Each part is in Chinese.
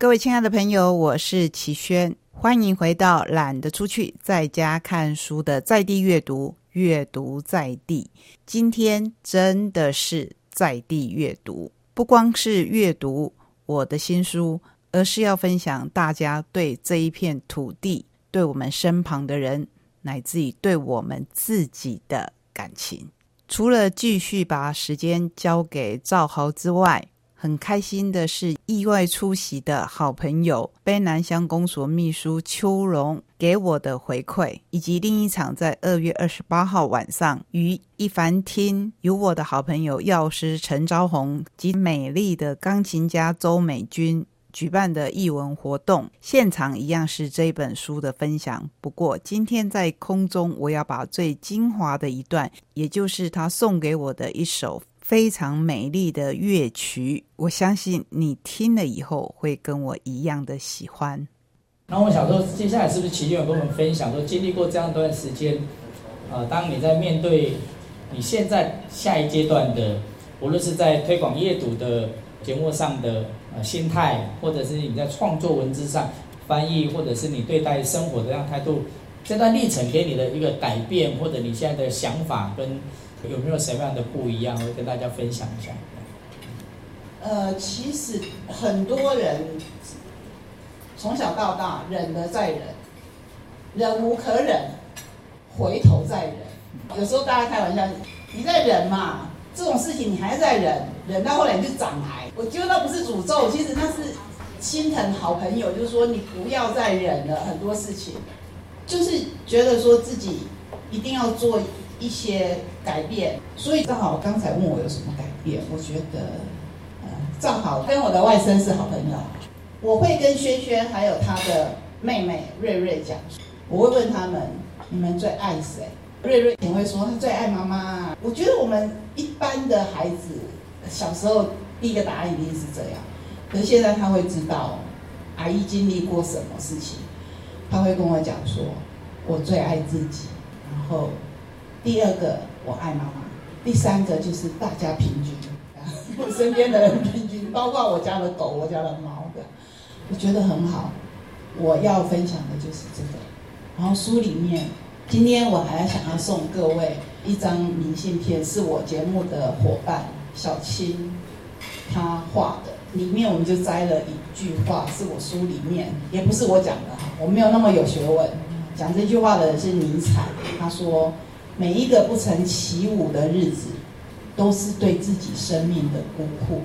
各位亲爱的朋友，我是齐轩，欢迎回到懒得出去，在家看书的在地阅读，阅读在地。今天真的是在地阅读，不光是阅读我的新书，而是要分享大家对这一片土地、对我们身旁的人，乃至于对我们自己的感情。除了继续把时间交给赵豪之外，很开心的是，意外出席的好朋友卑南乡公所秘书邱荣给我的回馈，以及另一场在二月二十八号晚上于一凡厅由我的好朋友药师陈昭宏及美丽的钢琴家周美君举办的译文活动，现场一样是这本书的分享。不过今天在空中，我要把最精华的一段，也就是他送给我的一首。非常美丽的乐曲，我相信你听了以后会跟我一样的喜欢。那我想说，接下来是不是齐有跟我们分享说，经历过这样一段时间，呃，当你在面对你现在下一阶段的，无论是在推广阅读的节目上的呃心态，或者是你在创作文字上翻译，或者是你对待生活的这样态度，这段历程给你的一个改变，或者你现在的想法跟。有没有什么样的不一样？会跟大家分享一下。呃，其实很多人从小到大忍了再忍，忍无可忍，回头再忍。有时候大家开玩笑，你在忍嘛？这种事情你还在忍，忍到后来你就长癌。我觉得那不是诅咒，其实那是心疼好朋友，就是说你不要再忍了。很多事情，就是觉得说自己一定要做。一些改变，所以正好刚才问我有什么改变，我觉得，呃，正好跟我的外甥是好朋友，我会跟轩轩还有他的妹妹瑞瑞讲，我会问他们，你们最爱谁？瑞瑞也会说他最爱妈妈。我觉得我们一般的孩子小时候第一个答案一定是这样，可是现在他会知道阿姨经历过什么事情，他会跟我讲说，我最爱自己，然后。第二个，我爱妈妈；第三个就是大家平均，我 身边的人平均，包括我家的狗、我家的猫的，我觉得很好。我要分享的就是这个。然后书里面，今天我还想要送各位一张明信片，是我节目的伙伴小青他画的，里面我们就摘了一句话，是我书里面，也不是我讲的，我没有那么有学问。讲这句话的是尼采，他说。每一个不曾起舞的日子，都是对自己生命的辜负。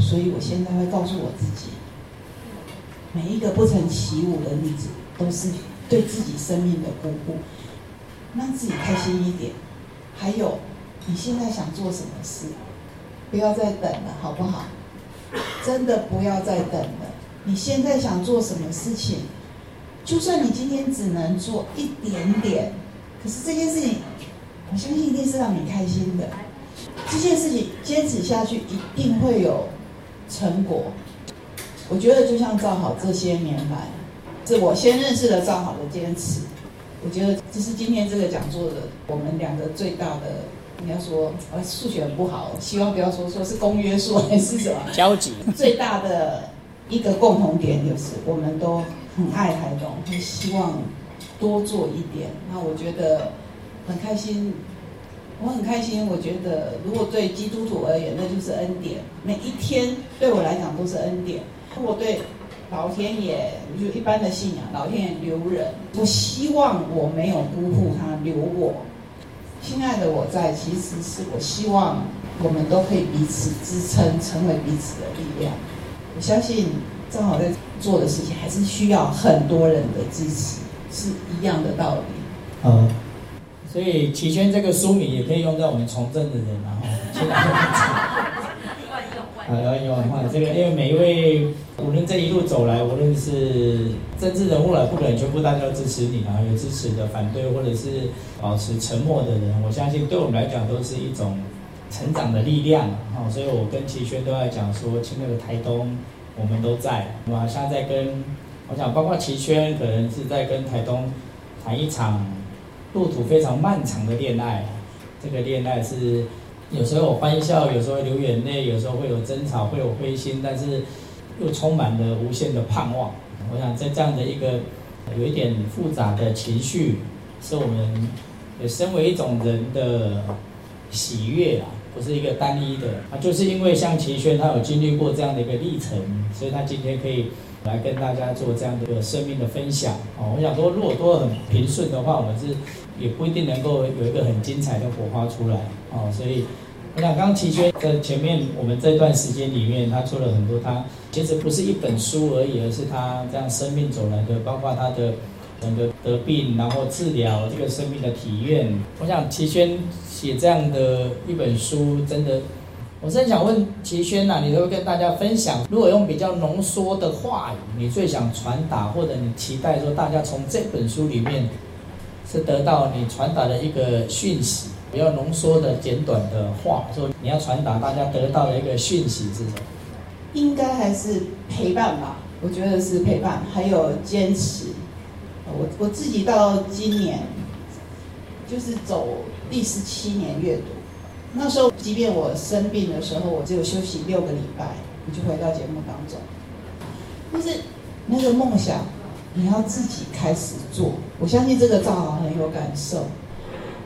所以我现在会告诉我自己，每一个不曾起舞的日子，都是对自己生命的辜负。让自己开心一点。还有，你现在想做什么事，不要再等了，好不好？真的不要再等了。你现在想做什么事情，就算你今天只能做一点点。可是这件事情，我相信一定是让你开心的。这件事情坚持下去，一定会有成果。我觉得就像赵好这些年来，是我先认识了赵好的坚持。我觉得这是今天这个讲座的我们两个最大的，应该说，呃，数学很不好，希望不要说说是公约数还是什么 交集。最大的一个共同点就是，我们都很爱台东，很希望。多做一点，那我觉得很开心，我很开心。我觉得如果对基督徒而言，那就是恩典。每一天对我来讲都是恩典。我对老天爷，就一般的信仰，老天爷留人，我希望我没有辜负他留我。亲爱的我在，其实是我希望我们都可以彼此支撑，成为彼此的力量。我相信正好在做的事情，还是需要很多人的支持。是一样的道理。嗯，所以齐宣这个书名也可以用在我们从政的人啊。万用万用万这个，因为每一位无论这一路走来，无论是政治人物了，不可能全部大家都支持你啊，有支持的、反对或者是保持沉默的人，我相信对我们来讲都是一种成长的力量啊。所以我跟齐宣都在讲说，亲爱的台东，我们都在，我们现在在跟。我想，包括齐轩可能是在跟台东谈一场路途非常漫长的恋爱。这个恋爱是有时候欢笑，有时候流眼泪，有时候会有争吵，会有灰心。但是又充满了无限的盼望。我想在这样的一个有一点复杂的情绪，是我们也身为一种人的喜悦啊，不是一个单一的啊，就是因为像齐轩他有经历过这样的一个历程，所以他今天可以来跟大家做这样的一个生命的分享哦。我想说，如果都很平顺的话，我们是也不一定能够有一个很精彩的火花出来哦，所以。我想，刚齐轩在前面我们这段时间里面，他做了很多，他其实不是一本书而已，而是他这样生命走来的，包括他的整个得病，然后治疗这个生命的体验。我想齐轩写这样的一本书，真的，我真想问齐轩呐，你都会跟大家分享，如果用比较浓缩的话语，你最想传达，或者你期待说大家从这本书里面是得到你传达的一个讯息？比较浓缩的简短的话，说你要传达大家得到的一个讯息是什么？应该还是陪伴吧，我觉得是陪伴，还有坚持。我我自己到今年就是走第十七年阅读，那时候即便我生病的时候，我只有休息六个礼拜，我就回到节目当中。但是那个梦想，你要自己开始做。我相信这个赵豪很有感受。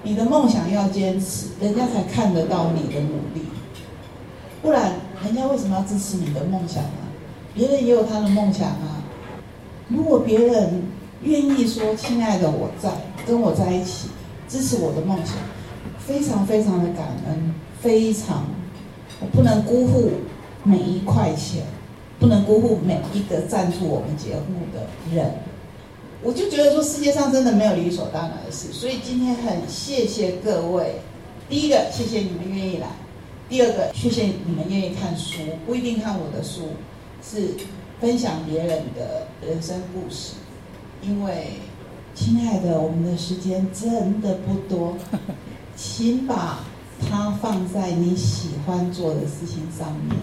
你的梦想要坚持，人家才看得到你的努力。不然，人家为什么要支持你的梦想呢？别人也有他的梦想啊。如果别人愿意说“亲爱的，我在，跟我在一起，支持我的梦想”，非常非常的感恩，非常，我不能辜负每一块钱，不能辜负每一个赞助我们节目的人。我就觉得说世界上真的没有理所当然的事，所以今天很谢谢各位。第一个，谢谢你们愿意来；第二个，谢谢你们愿意看书，不一定看我的书，是分享别人的人生故事。因为，亲爱的，我们的时间真的不多，请把它放在你喜欢做的事情上面。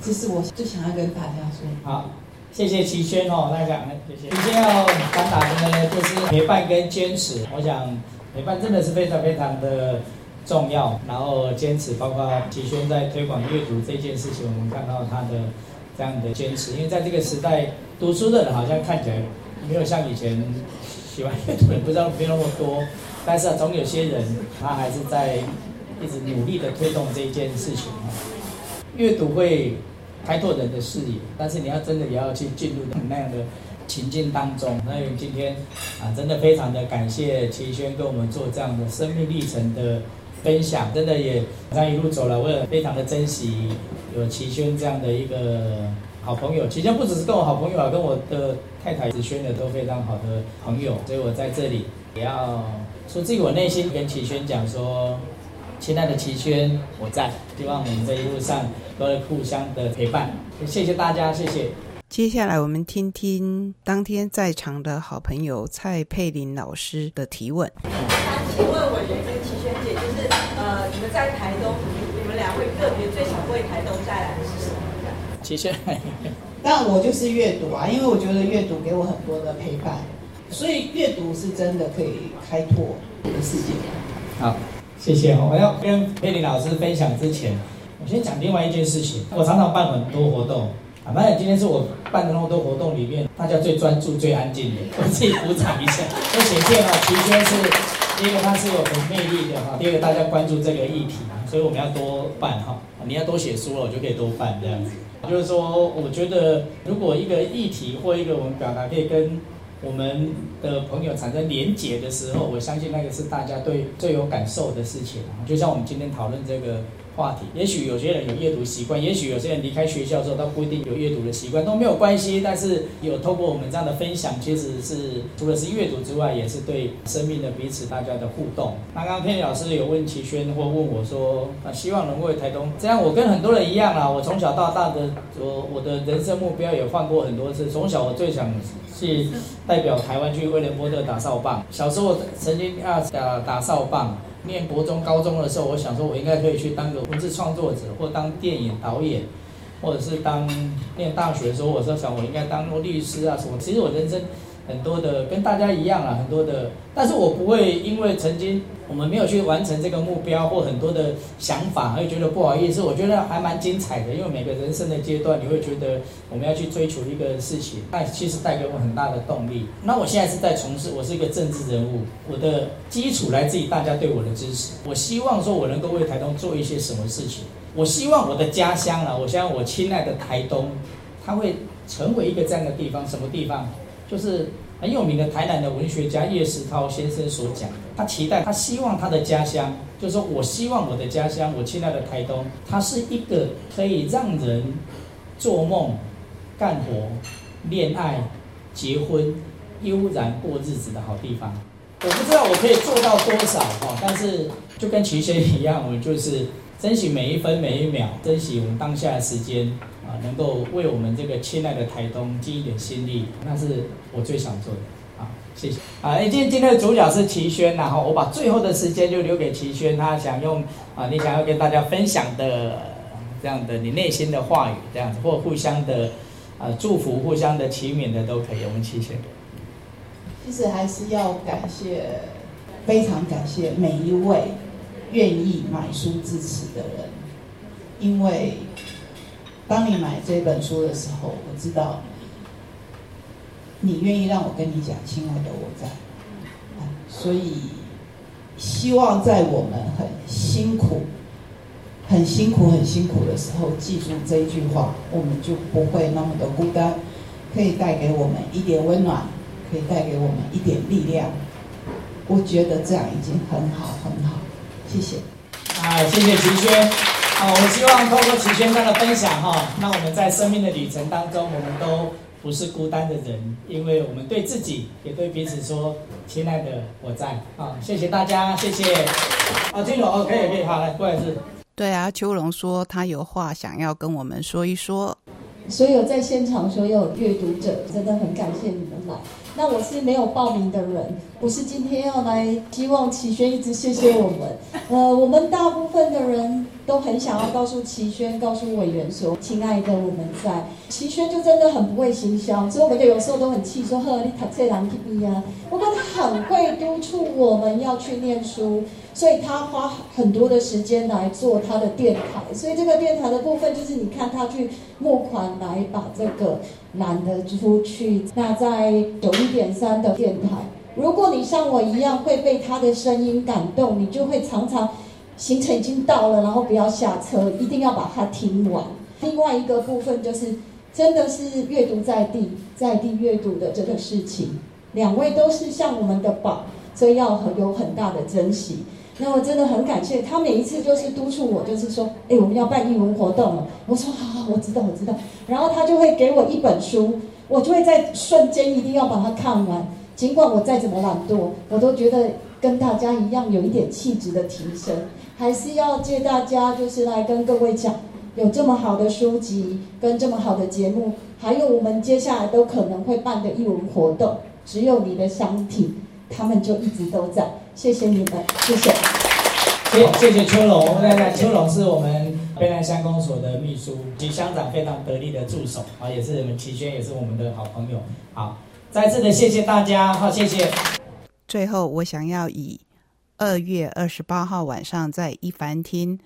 这是我最想要跟大家说。好。谢谢齐轩哦，大家，谢谢。今天要传达的呢，就是陪伴跟坚持。我想陪伴真的是非常非常的重要，然后坚持，包括齐轩在推广阅读这件事情，我们看到他的这样的坚持。因为在这个时代，读书的人好像看起来没有像以前喜欢阅读的人不知道没有那么多，但是总有些人他还是在一直努力的推动这一件事情。阅读会。开拓人的视野，但是你要真的也要去进入那样的情境当中。那因为今天啊，真的非常的感谢齐轩跟我们做这样的生命历程的分享，真的也这样一路走来，我也非常的珍惜有齐轩这样的一个好朋友。齐轩不只是跟我好朋友啊，跟我的太太子轩的都非常好的朋友，所以我在这里也要出自于我内心跟齐轩讲说。亲爱的齐轩，我在，希望我们这一路上都会互相的陪伴。谢谢大家，谢谢。接下来我们听听当天在场的好朋友蔡佩玲老师的提问。那请问我觉得齐轩姐，就是呃，你们在台东，你们两位个别最想为台东带来的是什么？齐轩，但我就是阅读啊，因为我觉得阅读给我很多的陪伴，所以阅读是真的可以开拓我的世界。好。谢谢！我要跟佩林老师分享之前，我先讲另外一件事情。我常常办很多活动，啊，反正今天是我办的那么多活动里面，大家最专注、最安静的。我自己鼓掌一下，都显现了。齐轩是第一个，它是有很魅力的哈。第二个，大家关注这个议题，所以我们要多办哈。你要多写书了，我就可以多办这样子。就是说，我觉得如果一个议题或一个我们表达可以跟。我们的朋友产生连结的时候，我相信那个是大家对最有感受的事情。就像我们今天讨论这个。话题，也许有些人有阅读习惯，也许有些人离开学校之后，他不一定有阅读的习惯，都没有关系。但是有透过我们这样的分享，其实是除了是阅读之外，也是对生命的彼此大家的互动。刚刚佩老师有问齐轩或问我说，啊，希望能为台东，这样我跟很多人一样啦。我从小到大的我我的人生目标也换过很多次。从小我最想去代表台湾去威廉波特打扫棒。小时候曾经啊打打扫棒。念国中、高中的时候，我想说，我应该可以去当个文字创作者，或当电影导演，或者是当念大学的时候，我说想我应该当个律师啊什么。其实我人生很多的跟大家一样啊，很多的，但是我不会因为曾经我们没有去完成这个目标或很多的想法，而觉得不好意思。我觉得还蛮精彩的，因为每个人生的阶段，你会觉得我们要去追求一个事情，那其实带给我很大的动力。那我现在是在从事，我是一个政治人物，我的基础来自于大家对我的支持。我希望说我能够为台东做一些什么事情。我希望我的家乡啊，我希望我亲爱的台东，它会成为一个这样的地方。什么地方？就是很有名的台南的文学家叶石涛先生所讲的，他期待，他希望他的家乡，就是说我希望我的家乡，我亲爱的台东，它是一个可以让人做梦、干活、恋爱、结婚、悠然过日子的好地方。我不知道我可以做到多少哈，但是就跟齐轩一样，我就是珍惜每一分每一秒，珍惜我们当下的时间。啊，能够为我们这个亲爱的台东尽一点心力，那是我最想做的。啊，谢谢。啊，今天今天的主角是齐轩，然后我把最后的时间就留给齐轩，他想用啊，你想要跟大家分享的这样的你内心的话语，这样子，或互相的啊祝福，互相的祈勉的都可以。我们齐轩。其实还是要感谢，非常感谢每一位愿意买书支持的人，因为。当你买这本书的时候，我知道你愿意让我跟你讲，亲爱的我在，所以希望在我们很辛苦、很辛苦、很辛苦的时候，记住这一句话，我们就不会那么的孤单，可以带给我们一点温暖，可以带给我们一点力量。我觉得这样已经很好很好，谢谢。啊，谢谢齐轩。好，我希望透过齐轩这样的分享哈，那我们在生命的旅程当中，我们都不是孤单的人，因为我们对自己也对彼此说：“亲爱的，我在。”好，谢谢大家，谢谢。啊，金龙，哦，可以可以，好，来，不好意思。对啊，秋龙说他有话想要跟我们说一说。所有在现场所有阅读者，真的很感谢你们来。那我是没有报名的人，我是今天要来，希望齐轩一直谢谢我们。呃，我们大部分的人都很想要告诉齐轩，告诉委员说：“亲爱的，我们在。”齐轩就真的很不会行销，所以我们就有时候都很气，说：“呵，你读这难题啊！”不过他很会督促我们要去念书。所以他花很多的时间来做他的电台，所以这个电台的部分就是你看他去募款来把这个拦得出去。那在九一点三的电台，如果你像我一样会被他的声音感动，你就会常常行程已经到了，然后不要下车，一定要把它听完。另外一个部分就是真的是阅读在地，在地阅读的这个事情，两位都是像我们的宝，所以要很有很大的珍惜。那我真的很感谢他，每一次就是督促我，就是说，哎，我们要办译文活动了。我说好好，我知道，我知道。然后他就会给我一本书，我就会在瞬间一定要把它看完。尽管我再怎么懒惰，我都觉得跟大家一样有一点气质的提升，还是要借大家就是来跟各位讲，有这么好的书籍跟这么好的节目，还有我们接下来都可能会办的译文活动，只有你的商品，他们就一直都在。谢谢你们，谢谢。谢谢谢秋龙，那那秋龙是我们北南乡公所的秘书及乡长非常得力的助手啊，也是我们齐轩，也是我们的好朋友。好，再次的谢谢大家，好，谢谢。最后，我想要以二月二十八号晚上在一凡厅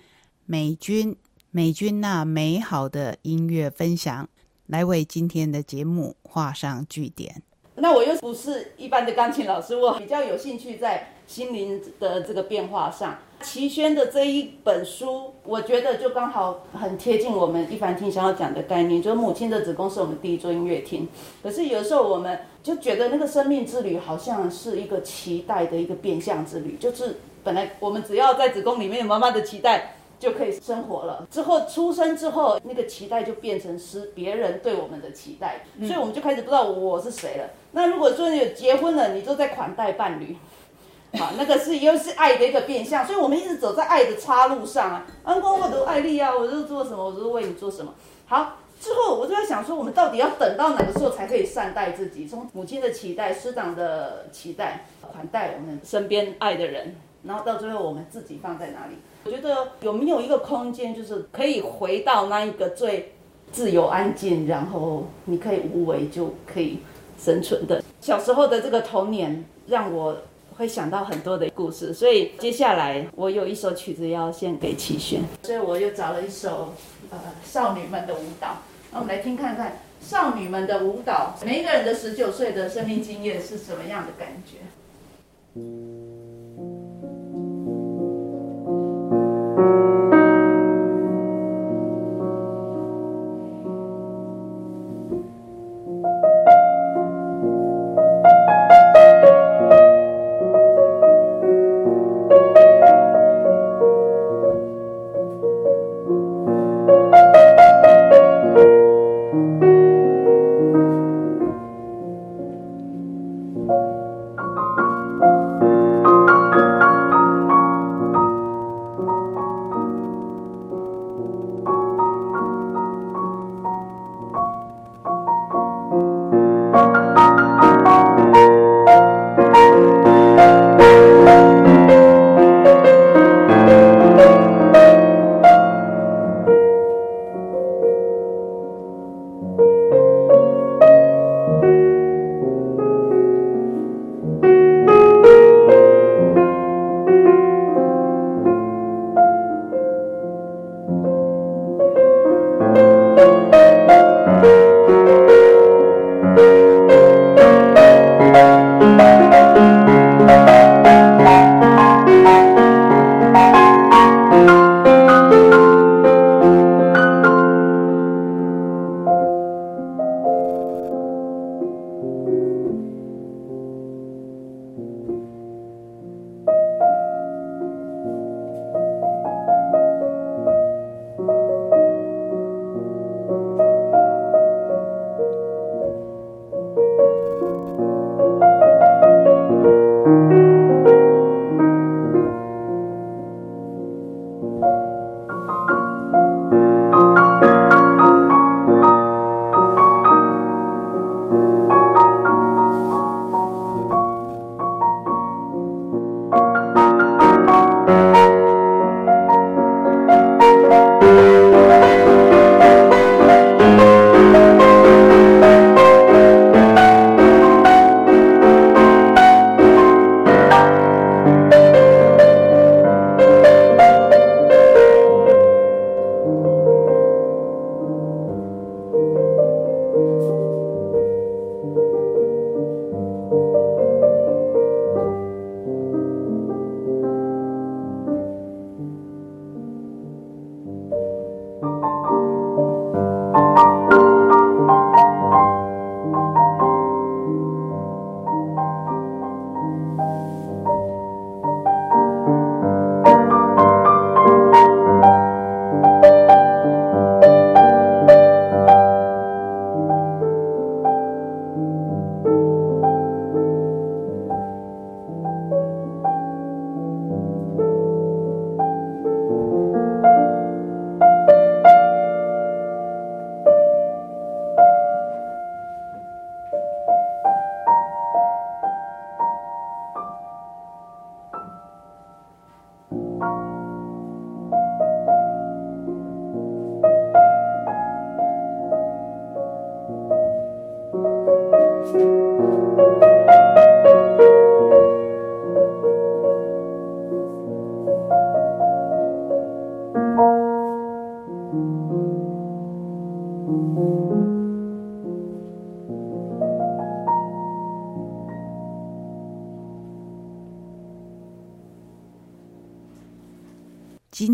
美军美军那美好的音乐分享，来为今天的节目画上句点。那我又不是一般的钢琴老师，我比较有兴趣在心灵的这个变化上。齐轩的这一本书，我觉得就刚好很贴近我们一凡听想要讲的概念，就是母亲的子宫是我们第一座音乐厅。可是有时候我们就觉得那个生命之旅好像是一个期待的一个变相之旅，就是本来我们只要在子宫里面有妈妈的期待。就可以生活了。之后出生之后，那个期待就变成是别人对我们的期待，所以我们就开始不知道我是谁了。那如果说你有结婚了，你就在款待伴侣，好，那个是又是爱的一个变相。所以我们一直走在爱的岔路上啊。安公，我都爱丽啊，我都做什么，我都为你做什么。好，之后我就在想说，我们到底要等到哪个时候才可以善待自己？从母亲的期待、师长的期待，款待我们身边爱的人，然后到最后我们自己放在哪里？我觉得有没有一个空间，就是可以回到那一个最自由、安静，然后你可以无为就可以生存的小时候的这个童年，让我会想到很多的故事。所以接下来我有一首曲子要献给齐轩，所以我又找了一首呃少女们的舞蹈。那我们来听看看少女们的舞蹈，每一个人的十九岁的生命经验是什么样的感觉？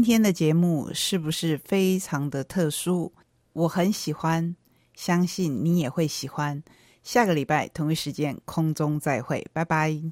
今天的节目是不是非常的特殊？我很喜欢，相信你也会喜欢。下个礼拜同一时间空中再会，拜拜。